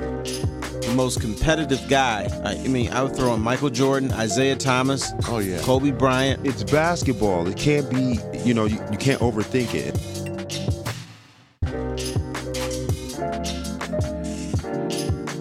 the most competitive guy. I, mean, I would throw in Michael Jordan, Isiah Thomas, Oh yeah. Kobe Bryant. It's basketball. It can't be, you know, you, you can't overthink it.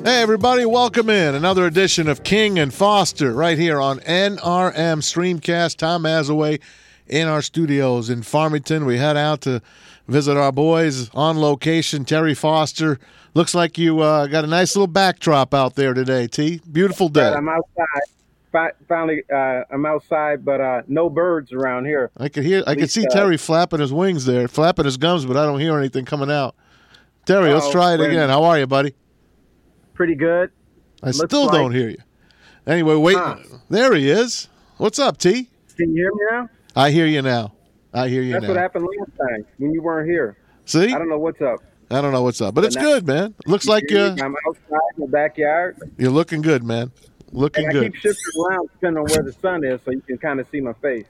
Hey, everybody, welcome in another edition of King and Foster right here on NRM Streamcast. Tom Mazawey in our studios in Farmington. We head out to visit our boys on location. Terry Foster, looks like you uh, got a nice little backdrop out there today, T. Beautiful day. I'm outside. Finally, uh, I'm outside, but uh, no birds around here. I could hear, I could see uh, Terry flapping his wings there, flapping his gums, but I don't hear anything coming out. Terry, let's try it again. How are you, buddy? Pretty good. I Looks still like- don't hear you. Anyway, wait. Huh. There he is. What's up, T? Can you hear me now? I hear you now. I hear you That's now. what happened last time when you weren't here. See? I don't know what's up. I don't know what's up, but it's now- good, man. Looks like uh, I'm outside in the backyard. you're looking good, man. Looking And I good. keep shifting around depending on where the sun is, so you can kind of see my face.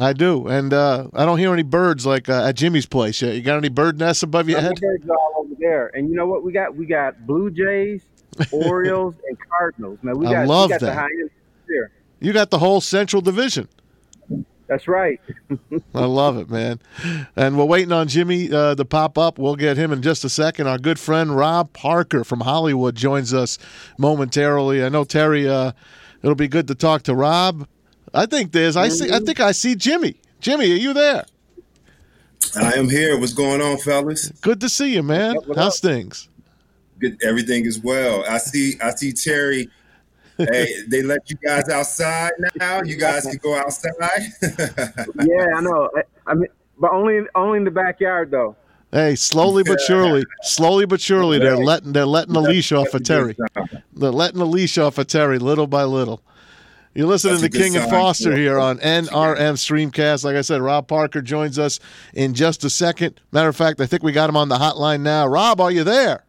I do, and uh, I don't hear any birds like uh, at Jimmy's place yet. You got any bird nests above your head? birds all over there, and you know what we got? We got blue jays, orioles, and cardinals. Now we I got love we got that. the high end here. You got the whole Central Division. That's right. I love it, man. And we're waiting on Jimmy uh, to pop up. We'll get him in just a second. Our good friend Rob Parker from Hollywood joins us momentarily. I know Terry. Uh, it'll be good to talk to Rob. I think there's. I see. I think I see Jimmy. Jimmy, are you there? I am here. What's going on, fellas? Good to see you, man. What up, what How's things? Good. Everything is well. I see. I see Terry. Hey, they let you guys outside now. You guys can go outside. yeah, I know. I, I mean, but only only in the backyard though. Hey, slowly but surely, slowly but surely, they're letting they're letting the leash off of Terry. They're letting the leash off of Terry little by little. You're listening That's to King and sign. Foster here on NRM Streamcast. Like I said, Rob Parker joins us in just a second. Matter of fact, I think we got him on the hotline now. Rob, are you there?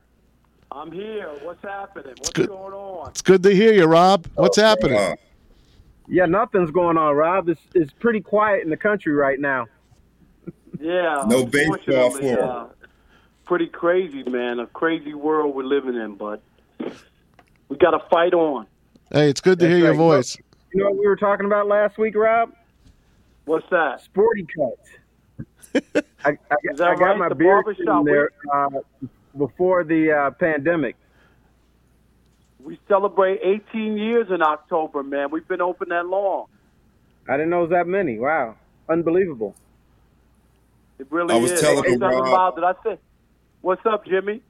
I'm here. What's happening? What's good. going on? It's good to hear you, Rob. What's happening? Uh, Yeah, nothing's going on, Rob. It's it's pretty quiet in the country right now. Yeah. No baseball unfortunately, for 'em. uh, Pretty crazy, man. A crazy world we're living in, but we got to fight on. Hey, it's good to That's hear your right. voice. You know what we were talking about last week, Rob? What's that? Sporty cuts. I, I, Is that I got right? my The beard barbershop in there uh, before the uh, pandemic. We celebrate 18 years in October, man. We've been open that long. I didn't know it was that many. Wow, unbelievable. It really I was is. telling Ain't him, Rob. about it. I said, "What's up, Jimmy?"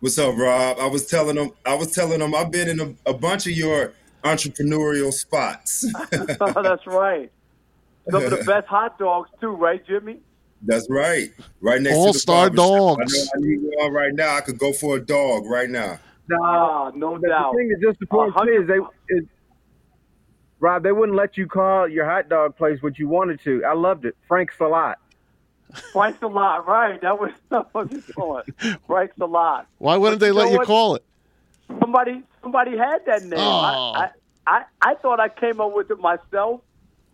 what's up, Rob? I was telling them. I was telling them. I've been in a, a bunch of your entrepreneurial spots. That's right. Some of the best hot dogs too, right, Jimmy? That's right. Right next All-star to the barbershop. dogs. I know I need one right now. I could go for a dog right now. Ah, no But the doubt. thing that disappoints A me is they, is, Rob, they wouldn't let you call your hot dog place what you wanted to. I loved it, Frank's a lot. Thanks a lot, right? That was that was the point. Thanks a lot. Why wouldn't But they you let you what? call it? Somebody somebody had that name. Oh. I, I, I I thought I came up with it myself,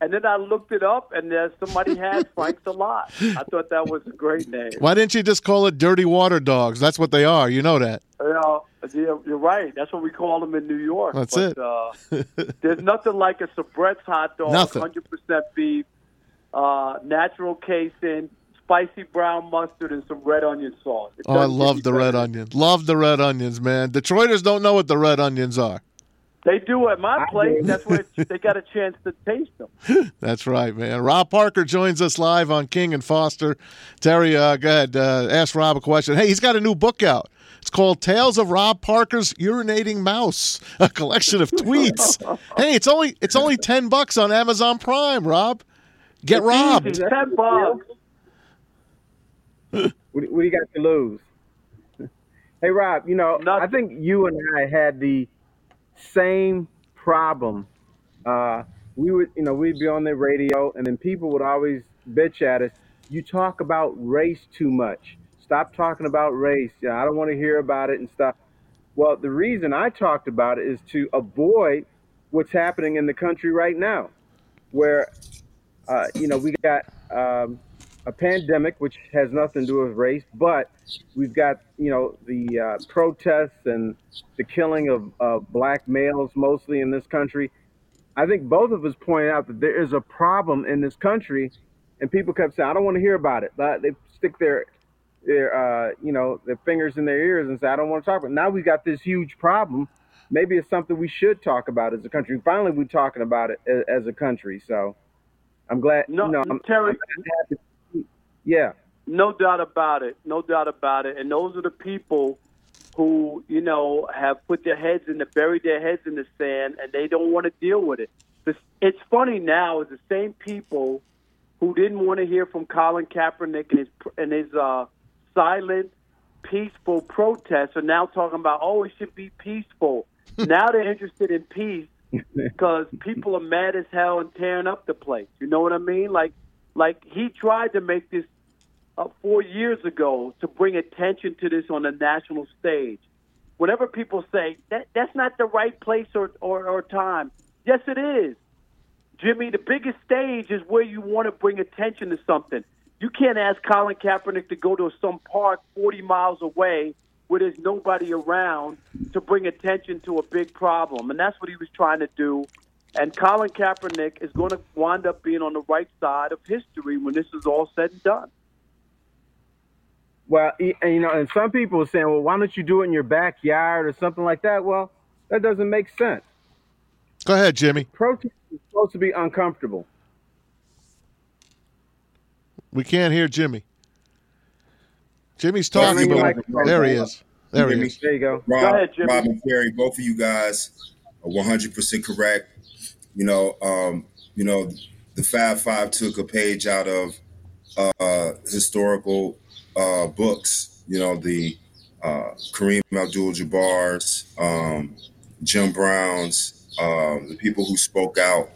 and then I looked it up, and there's somebody had Frank's a lot. I thought that was a great name. Why didn't you just call it Dirty Water Dogs? That's what they are. You know that. You know, yeah, you're right. That's what we call them in New York. That's but, it. Uh, there's nothing like a Sabrett's hot dog, Nothing. 100% beef, uh, natural casing, spicy brown mustard, and some red onion sauce. It Oh, I love any the red better. onion. Love the red onions, man. Detroiters don't know what the red onions are. They do at my place. That's where they got a chance to taste them. That's right, man. Rob Parker joins us live on King and Foster. Terry, uh, go ahead. Uh, ask Rob a question. Hey, he's got a new book out. It's called Tales of Rob Parker's Urinating Mouse, a collection of tweets. hey, it's only it's only ten bucks on Amazon Prime. Rob, get It's robbed. easy. Ten bucks. What, what do you got to lose? hey, Rob, you know, Nothing. I think you and I had the same problem. Uh, we would, you know, we'd be on the radio, and then people would always bitch at us. You talk about race too much. Stop talking about race. Yeah, I don't want to hear about it and stuff. Well, the reason I talked about it is to avoid what's happening in the country right now, where, uh, you know, we got um, a pandemic, which has nothing to do with race, but we've got you know the uh, protests and the killing of, of black males mostly in this country. I think both of us pointed out that there is a problem in this country, and people kept saying, "I don't want to hear about it." But they stick their their uh, you know their fingers in their ears and say, "I don't want to talk about." it. Now we've got this huge problem. Maybe it's something we should talk about as a country. Finally, we're talking about it as, as a country. So I'm glad. No, you know, I'm, Terry, I'm. Yeah. No doubt about it. No doubt about it. And those are the people who, you know, have put their heads in the buried their heads in the sand and they don't want to deal with it. It's, it's funny now is the same people who didn't want to hear from Colin Kaepernick and his and his uh, silent, peaceful protests are now talking about oh it should be peaceful. now they're interested in peace because people are mad as hell and tearing up the place. You know what I mean? Like like he tried to make this uh, four years ago to bring attention to this on the national stage. Whenever people say that that's not the right place or, or, or time, yes, it is. Jimmy, the biggest stage is where you want to bring attention to something. You can't ask Colin Kaepernick to go to some park 40 miles away where there's nobody around to bring attention to a big problem. And that's what he was trying to do. And Colin Kaepernick is going to wind up being on the right side of history when this is all said and done. Well, and, you know, and some people are saying, well, why don't you do it in your backyard or something like that? Well, that doesn't make sense. Go ahead, Jimmy. Protest is supposed to be uncomfortable. We can't hear Jimmy. Jimmy's talking, Turn your but microphone there he is. There he is. There you go. Rob, Go ahead, Jimmy. Rob and Terry, both of you guys are 100% correct. You know, um, you know, the Fab Five took a page out of uh, historical uh, books. You know, the uh, Kareem Abdul-Jabbar's, um, Jim Brown's, um, the people who spoke out.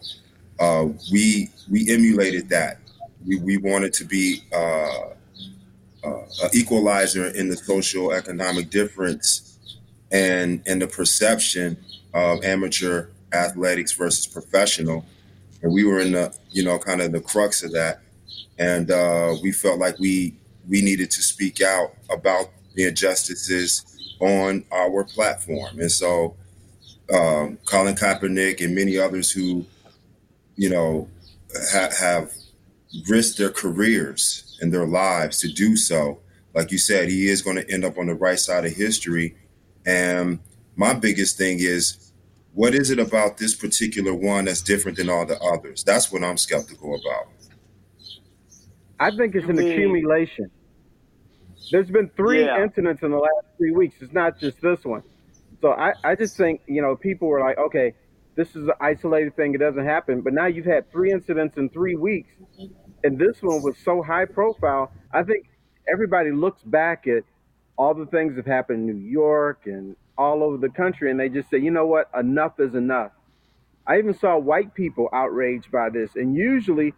Uh, we we emulated that. We we wanted to be uh, uh, an equalizer in the social economic difference and and the perception of amateur athletics versus professional. And we were in the you know kind of the crux of that, and uh, we felt like we we needed to speak out about the injustices on our platform. And so um, Colin Kaepernick and many others who you know ha- have risked their careers and their lives to do so. Like you said, he is going to end up on the right side of history. And my biggest thing is, what is it about this particular one that's different than all the others? That's what I'm skeptical about. I think it's You an mean- accumulation. There's been three Yeah. incidents in the last three weeks. It's not just this one. So I, I just think, you know, people were like, okay, this is an isolated thing. It doesn't happen. But now you've had three incidents in three weeks. And this one was so high profile. I think everybody looks back at all the things that have happened in New York and all over the country and they just say, you know what? Enough is enough. I even saw white people outraged by this. And usually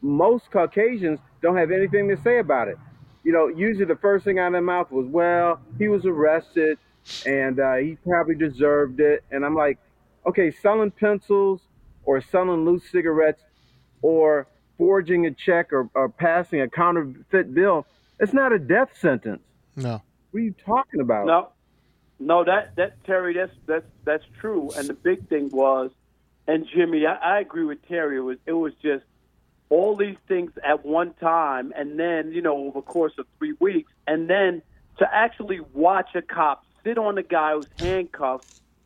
most Caucasians don't have anything to say about it. You know, usually the first thing out of their mouth was, well, he was arrested and uh, he probably deserved it. And I'm like, okay, selling pencils or selling loose cigarettes or forging a check or, or passing a counterfeit bill, it's not a death sentence. No. What are you talking about? No, no, that that Terry, that's that's that's true. And the big thing was, and Jimmy, I, I agree with Terry. It was it was just all these things at one time, and then you know over the course of three weeks, and then to actually watch a cop sit on the guy who's handcuffed,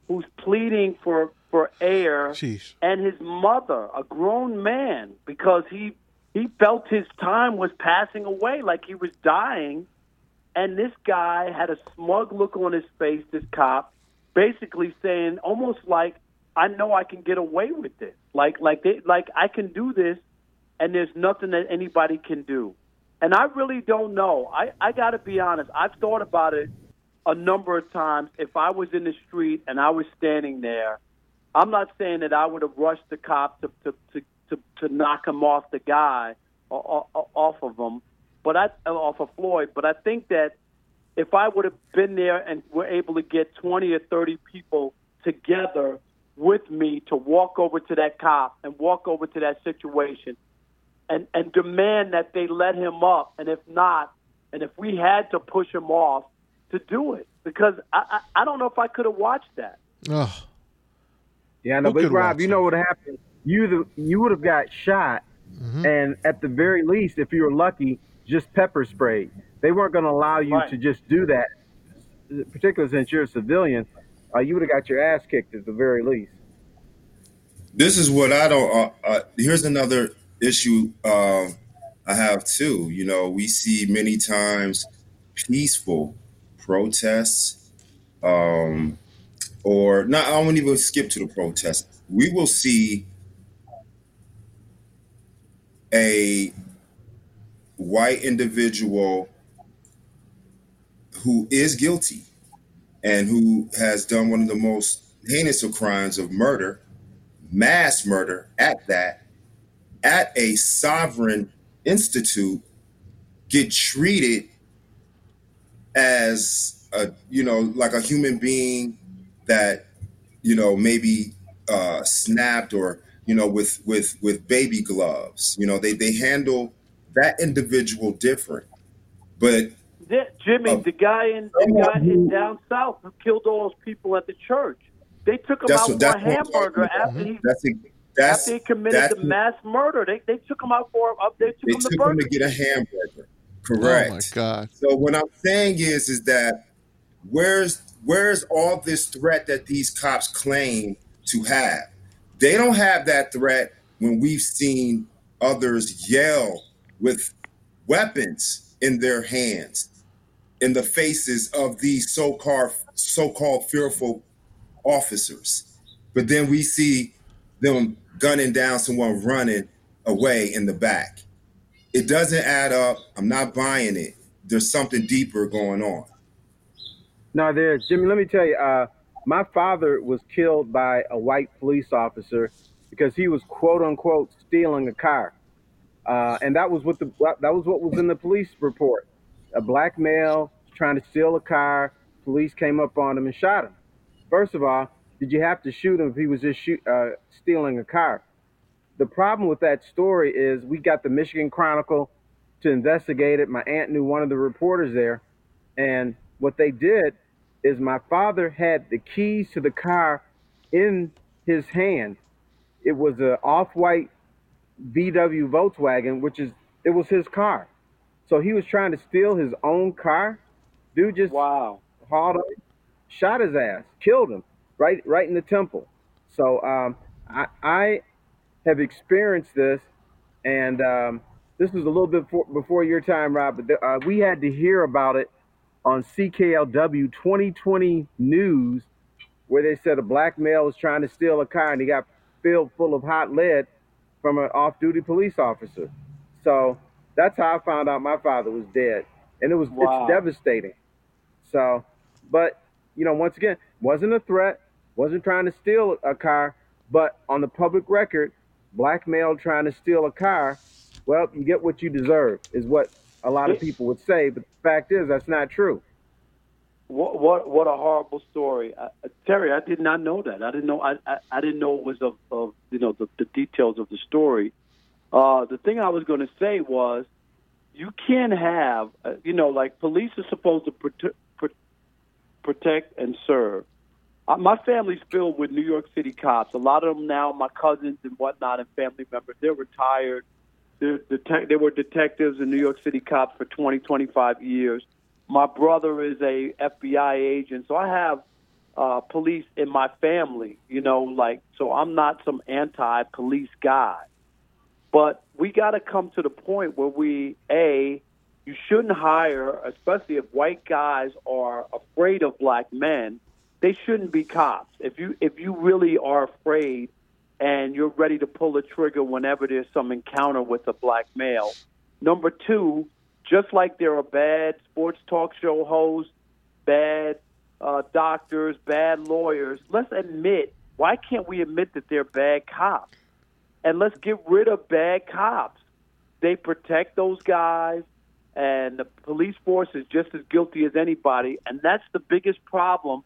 who's pleading for for air, Jeez. and his mother, a grown man, because he he felt his time was passing away, like he was dying, and this guy had a smug look on his face. This cop, basically saying, almost like, "I know I can get away with this. Like like they like I can do this, and there's nothing that anybody can do." And I really don't know. I I got to be honest. I've thought about it a number of times. If I was in the street and I was standing there. I'm not saying that I would have rushed the cop to to to to, to knock him off the guy or, or, off of him, but I off of Floyd. But I think that if I would have been there and were able to get 20 or 30 people together with me to walk over to that cop and walk over to that situation and and demand that they let him up, and if not, and if we had to push him off, to do it because I I, I don't know if I could have watched that. Oh, Yeah, no, Who but Rob, you know what happened? You the, you would have got shot, Mm-hmm. and at the very least, if you were lucky, just pepper sprayed. They weren't going to allow you Right. to just do that, particularly since you're a civilian. Uh, you would have got your ass kicked at the very least. this is what I don't. Uh, uh, here's another issue um, I have too. You know, we see many times peaceful protests, um, or not. I won't even skip to the protests. We will see a white individual who is guilty and who has done one of the most heinous of crimes of murder mass murder at that, at a sovereign institute, get treated as a you know like a human being that you know maybe uh, snapped or you know with with with baby gloves. You know they they handle that individual different, but Jimmy, Uh, the guy in the guy in down south who killed all those people at the church. They took him out what- for a hamburger after he that's that's after he committed that's the mass murder. They they took him out for uh, they took they him took to him to get a hamburger. oh Correct. my God. So what I'm saying is, is that where's where's all this threat that these cops claim to have? They don't have that threat when we've seen others yell with weapons in their hands in the faces of these so-called so-called fearful officers. But then we see them gunning down someone running away in the back. It doesn't add up. I'm not buying it. There's something deeper going on. No, there, Jimmy. Let me tell you. Uh, my father was killed by a white police officer because he was quote unquote stealing a car, uh, and that was what the that was what was in the police report. A black male trying to steal a car. Police came up on him and shot him. First of all, did you have to shoot him if he was just shoot, uh, stealing a car? The problem with that story is we got the Michigan Chronicle to investigate it. My aunt knew one of the reporters there, and what they did is my father had the keys to the car in his hand. It was an off-white VW Volkswagen, which is it was his car. So he was trying to steal his own car. Dude just Wow. hauled up, shot his ass, killed him right right in the temple. So um, I, I have experienced this, and um, this was a little bit before, before your time, Rob. But the, uh, we had to hear about it on CKLW 2020 News, where they said a black male was trying to steal a car and he got filled full of hot lead from an off-duty police officer. So that's how I found out my father was dead, and it was Wow. it's devastating. So, but you know, once again, wasn't a threat, wasn't trying to steal a car, but on the public record, black male trying to steal a car, well, you get what you deserve, is what a lot of people would say. But the fact is, that's not true. What what what a horrible story, uh, uh, Terry. I did not know that. I didn't know. I I, I didn't know it was of, of you know the, the details of the story. Uh, the thing I was going to say was, you can't have uh, you know like police are supposed to prote- pro- protect and serve. Uh, my family's filled with New York City cops. A lot of them now, my cousins and whatnot, and family members, they're retired. They're detec- they were detectives and New York City cops for 20, 25 years. My brother is a FBI agent, so I have uh, police in my family. You know, like so I'm not some anti-police guy, but we got to come to the point where we a you shouldn't hire, especially if white guys are afraid of black men. They shouldn't be cops. If you if you really are afraid and you're ready to pull the trigger whenever there's some encounter with a black male. Number two, just like there are bad sports talk show hosts, bad uh, doctors, bad lawyers, let's admit why can't we admit that they're bad cops? And let's get rid of bad cops. They protect those guys, and the police force is just as guilty as anybody. And that's the biggest problem: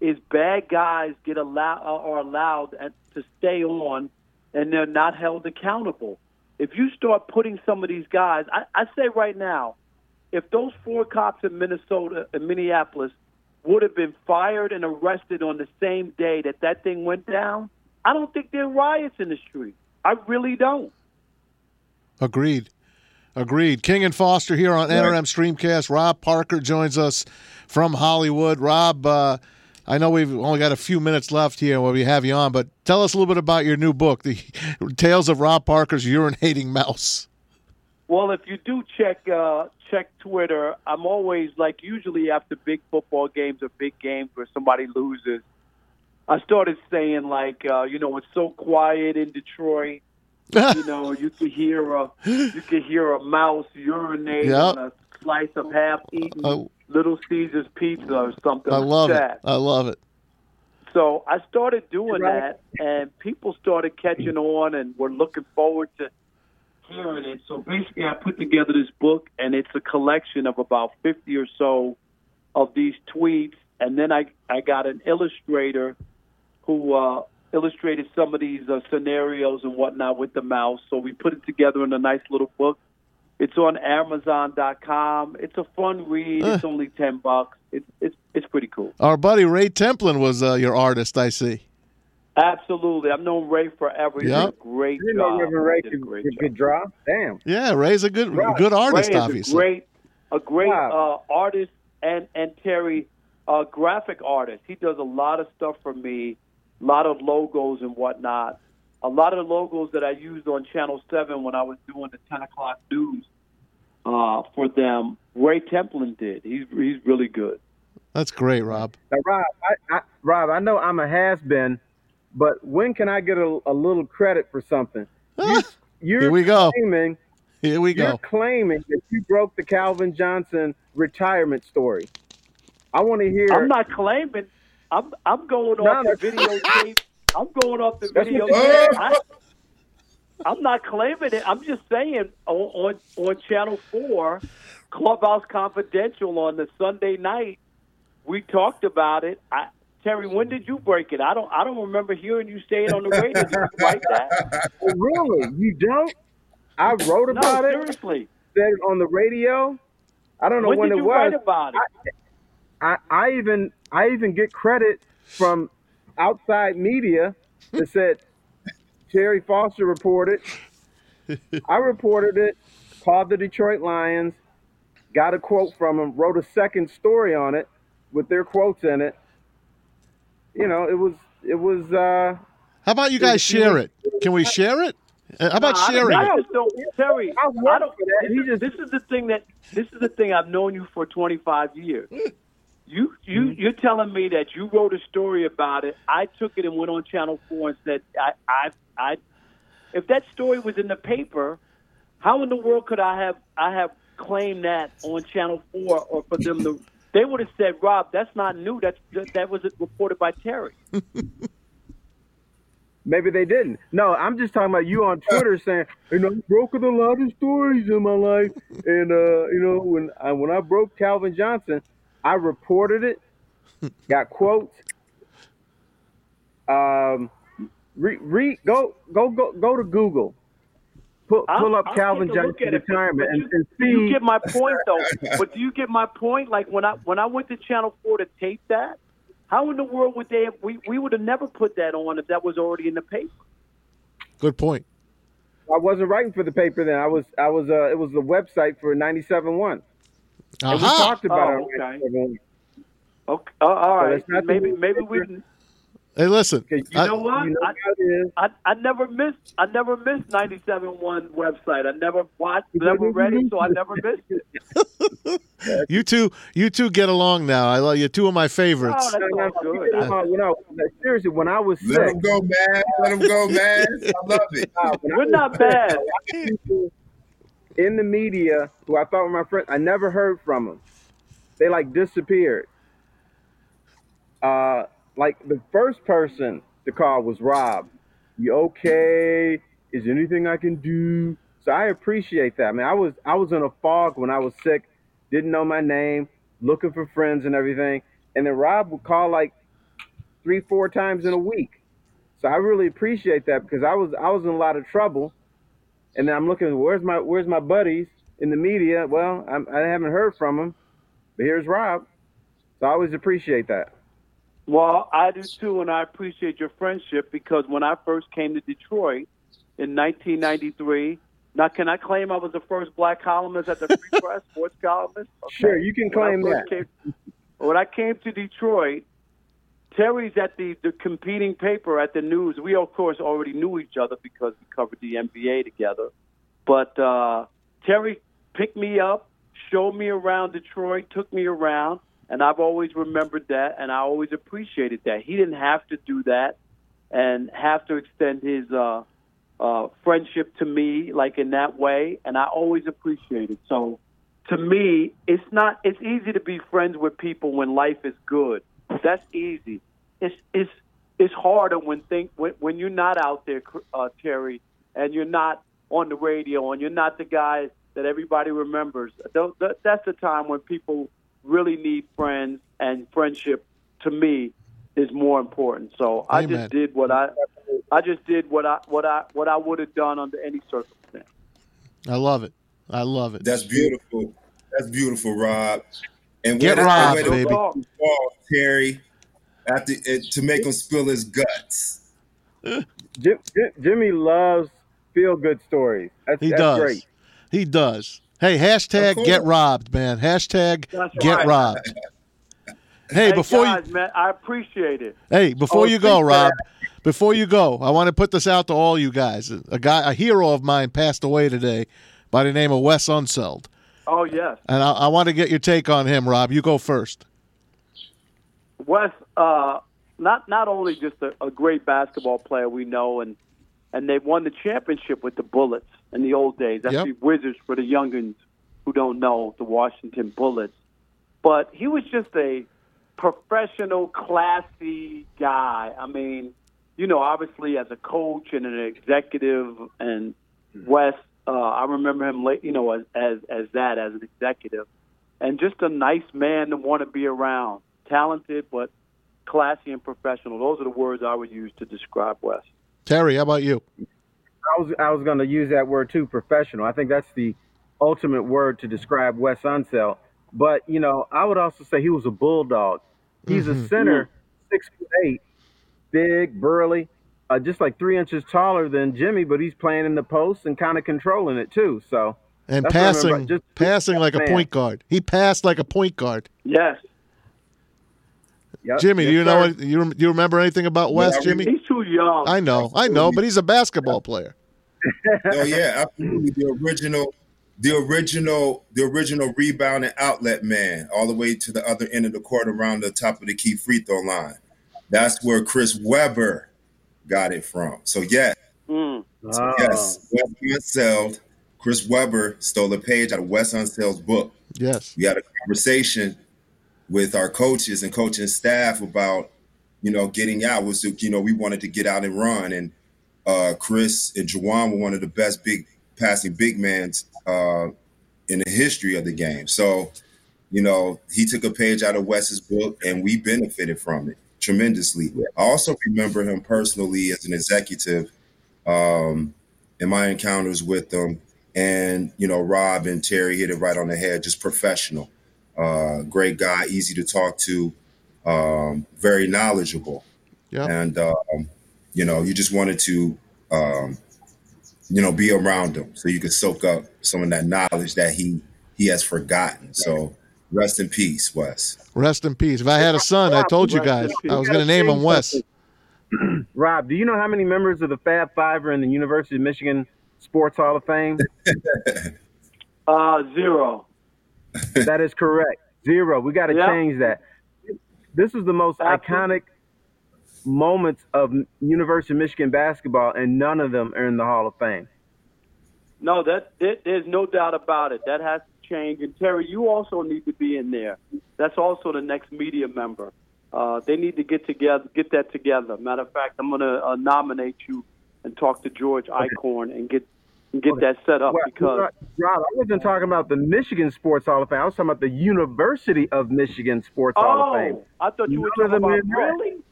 is bad guys get allowed are allowed to stay on, and they're not held accountable. if you start putting some of these guys, I, I say right now, if those four cops in Minnesota and Minneapolis would have been fired and arrested on the same day that that thing went down, I don't think there are riots in the street. I really don't. Agreed. Agreed. King and Foster here on NRM Streamcast. Rob Parker joins us from Hollywood. Rob, uh, I know we've only got a few minutes left here while we have you on, but tell us a little bit about your new book, The Tales of Rob Parker's Urinating Mouse. Well, if you do check uh, check Twitter, I'm always like usually after big football games or big games where somebody loses, I started saying like, uh, you know, it's so quiet in Detroit. you know, you could hear a you could hear a mouse urinate Yep. on a slice of half eaten Oh. Little Caesars pizza or something. I like love it. that. I love it. So I started doing Right. that, and people started catching on, and were looking forward to hearing it. So basically, I put together this book, and it's a collection of about fifty or so of these tweets, and then I I got an illustrator who uh, illustrated some of these uh, scenarios and whatnot with the mouse. So we put it together in a nice little book. It's on Amazon.com. It's a fun read. It's only ten bucks. It's it's it's pretty cool. Our buddy Ray Templin was uh, your artist, I see. Absolutely. I've known Ray forever. He Yep. a great I didn't know job. Ray He a could, great could, job. could draw. Damn. Yeah, Ray's a good Right. good artist, Ray is obviously. a great, a great Wow. uh, artist and and Terry, uh, graphic artist. He does a lot of stuff for me, a lot of logos and whatnot. A lot of the logos that I used on Channel Seven when I was doing the ten o'clock news uh, for them, Ray Templin did. He's he's really good. That's great, Rob. Now, Rob, I, I, Rob, I know I'm a has been, but when can I get a, a little credit for something? You, you're Here we go. claiming Here we you're go. claiming that you broke the Calvin Johnson retirement story. I want to hear. I'm not claiming. I'm I'm going No, off the that's- videotape. I'm going off the video. I, I'm not claiming it. I'm just saying on, on on Channel Four, Clubhouse Confidential on the Sunday night, we talked about it. I, Terry, when did you break it? I don't. I don't remember hearing you say it on the radio. Did you write that? Oh, really? You don't? I wrote No, about it. seriously. Said it on the radio. I don't know When when, did it you was. write about it? I, I even I even get credit from outside media that said Terry Foster reported. I reported it, called the Detroit Lions, got a quote from them, wrote a second story on it with their quotes in it. You know, it was it was uh How about you guys share it? Can we share it? Uh, How about No, I don't- sharing I it? just don't, Terry. I I don't. This, He is, just- this is the thing that this is the thing I've known you for 25 years. You you Mm-hmm. you're telling me that you wrote a story about it. I took it and went on Channel Four and said I I I. If that story was in the paper, how in the world could I have I have claimed that on Channel Four or for them to? They would have said, Rob, that's not new. That's that, that was reported by Terry. maybe they didn't. No, I'm just talking about you on Twitter saying, you know, I've broken a lot of stories in my life, and uh, you know, when I when I broke Calvin Johnson, I reported it, got quotes. Um, re, re go go go go to Google, pull, pull up I'll Calvin take a Johnson at it, but- retirement but and, and Do you get my point though? but do you get my point? Like when I when I went to Channel Four to tape that, how in the world would they? Have, we we would have never put that on if that was already in the paper. Good point. I wasn't writing for the paper then. I was I was uh, it was the website for 97.1. And we Aha. talked about Oh, it. okay. Okay, uh, all So right. it's not the maybe maybe we. can- Hey, listen. Okay, You I- know what? You know I, how it is. I I never missed I never missed ninety seven one website. I never watched, never read it, so I never missed it. you two, you two get along now. I love you. Two of my favorites. Oh, that's No, all no, good. no, you know, seriously, when I was Let sick, him go, man. Let him go, man. I love it. Uh, We're was not sick, bad. a lot of people in the media who I thought were my friends, I never heard from them. They like disappeared. Uh, like the first person to call was Rob. You okay? Is there anything I can do? So I appreciate that. I mean, I was I was in a fog when I was sick, didn't know my name, looking for friends and everything. And then Rob would call like three, four times in a week. So I really appreciate that because I was I was in a lot of trouble, And then I'm looking, where's my where's my buddies in the media? Well, I'm, I haven't heard from them, but here's Rob. So I always appreciate that. Well, I do too, and I appreciate your friendship because when I first came to Detroit in 1993, now can I claim I was the first black columnist at the Free Press, sports columnist? Okay. Sure, you can claim when I that. Came, when I came to Detroit, Terry's at the, the competing paper at the news. We, of course, already knew each other because we covered the NBA together. But uh, Terry picked me up, showed me around Detroit, took me around, and I've always remembered that, and I always appreciated that. He didn't have to do that and have to extend his uh, uh, friendship to me like in that way, and I always appreciate it. So to me, it's not. It's easy to be friends with people when life is good. That's easy. It's it's it's harder when think when, when you're not out there, uh, Terry, and you're not on the radio, and you're not the guy that everybody remembers. Th- th- That's the time when people really need friends, and friendship, to me, is more important. So I just did what I, I just did what I what I what I would have done under any circumstance. I love it. I love it. That's beautiful. That's beautiful, Rob. And Get way to- Rob, way baby. ball, Terry, after it, to make him spill his guts. Jim, Jim, Jimmy loves feel good stories. That's, He that's does. great. He does. Hey, hashtag get robbed, man. Hashtag That's get right. robbed. Hey, Hey before guys, you man, I appreciate it. hey before Oh, you go, thanks for Rob. Before you go, I want to put this out to all you guys. A guy, a hero of mine, passed away today by the name of Wes Unseld, Oh yes, and I, I want to get your take on him, Rob. You go first. Wes. Uh, not not only just a, a great basketball player we know, and and they won the championship with the Bullets in the old days. That's Yep. the Wizards for the youngins who don't know the Washington Bullets. But he was just a professional, classy guy. I mean, you know, obviously as a coach and an executive, and West, uh, I remember him, late, you know, as, as as that as an executive, and just a nice man to want to be around. Talented, but classy and professional. Those are the words I would use to describe Wes. Terry, how about you? I was I was going to use that word too, professional. I think that's the ultimate word to describe Wes Unseld. But you know, I would also say he was a bulldog. He's a center, six foot eight, big, burly, uh, just like three inches taller than Jimmy, but he's playing in the post and kind of controlling it too. So And That's what I remember. passing, Just- passing like a point guard. He passed like a point guard. Yes, yep, Jimmy, do yes, you know what, you do you remember anything about West, I Jimmy? he's too young. I know, I know, but he's a basketball player. Oh yeah, absolutely. The original, the original, the original rebound and outlet man, all the way to the other end of the court around the top of the key free throw line. That's where Chris Webber got it from. So yeah, Mm. Oh. yes, Wes Unseld, Chris Webber stole a page out of Wes Unseld's book. Yes. we had a conversation with our coaches and coaching staff about you know getting out was you know we wanted to get out and run. And uh, chris and Juwan were one of the best big passing big mans uh, in the history of the game. So you know he took a page out of wes's book and we benefited from it tremendously. I also remember him personally as an executive um, in my encounters with them. And you know rob and terry hit it right on the head just professional uh, great guy easy to talk to um, very knowledgeable Yeah. and um, you know you just wanted to um, you know be around him so you could soak up some of that knowledge that he he has forgotten so rest in peace wes Rest in peace. If I had a son, I told you guys I was going to name him Wes. Rob, do you know how many members of the Fab Five are in the University of Michigan Sports Hall of Fame? Uh, zero. That is correct. Zero. We got to Yeah. change that. This is the most Absolutely. iconic moments of University of Michigan basketball, and none of them are in the Hall of Fame. No, that there, there's no doubt about it. That has to change. And Terry, you also need to be in there. That's also the next media member. Uh, they need to get together, get that together. Matter of fact, I'm going to uh, nominate you and talk to George Eichhorn and get and get that set up Well, because Rob, I wasn't talking about the Michigan Sports Hall of Fame. I was talking about the University of Michigan Sports Hall of Fame. oh, I thought you were None of talking them about in there. really.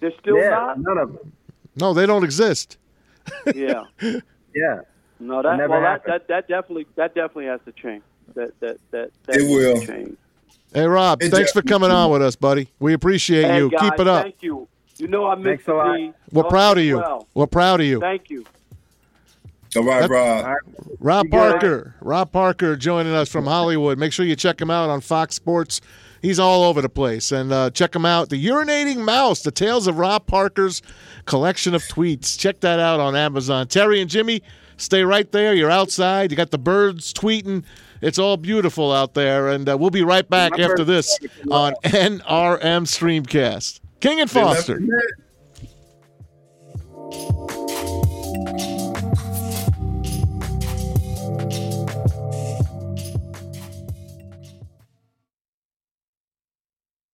They're still yeah, not. none of them. No, they don't exist. Yeah. Yeah. No, that never well, that, happened. that that definitely that definitely has to change. That that that, that It will. change. Hey, Rob, It thanks for coming on with us, buddy. We appreciate Hey, you. guys, Keep it up. Thank you. You know I miss Thanks a We're y'all proud of you. Well. We're proud of you. Thank you. All right, That- Rob. Rob You got it. Parker. Rob Parker joining us from Hollywood. Make sure you check him out on Fox Sports. He's all over the place. And uh, check him out. The Urinating Mouse, the tales of Rob Parker's collection of tweets. Check that out on Amazon. Terry and Jimmy, stay right there. You're outside. You got the birds tweeting. It's all beautiful out there. And uh, we'll be right back My after this on NRM Streamcast. King and They left Foster. the net.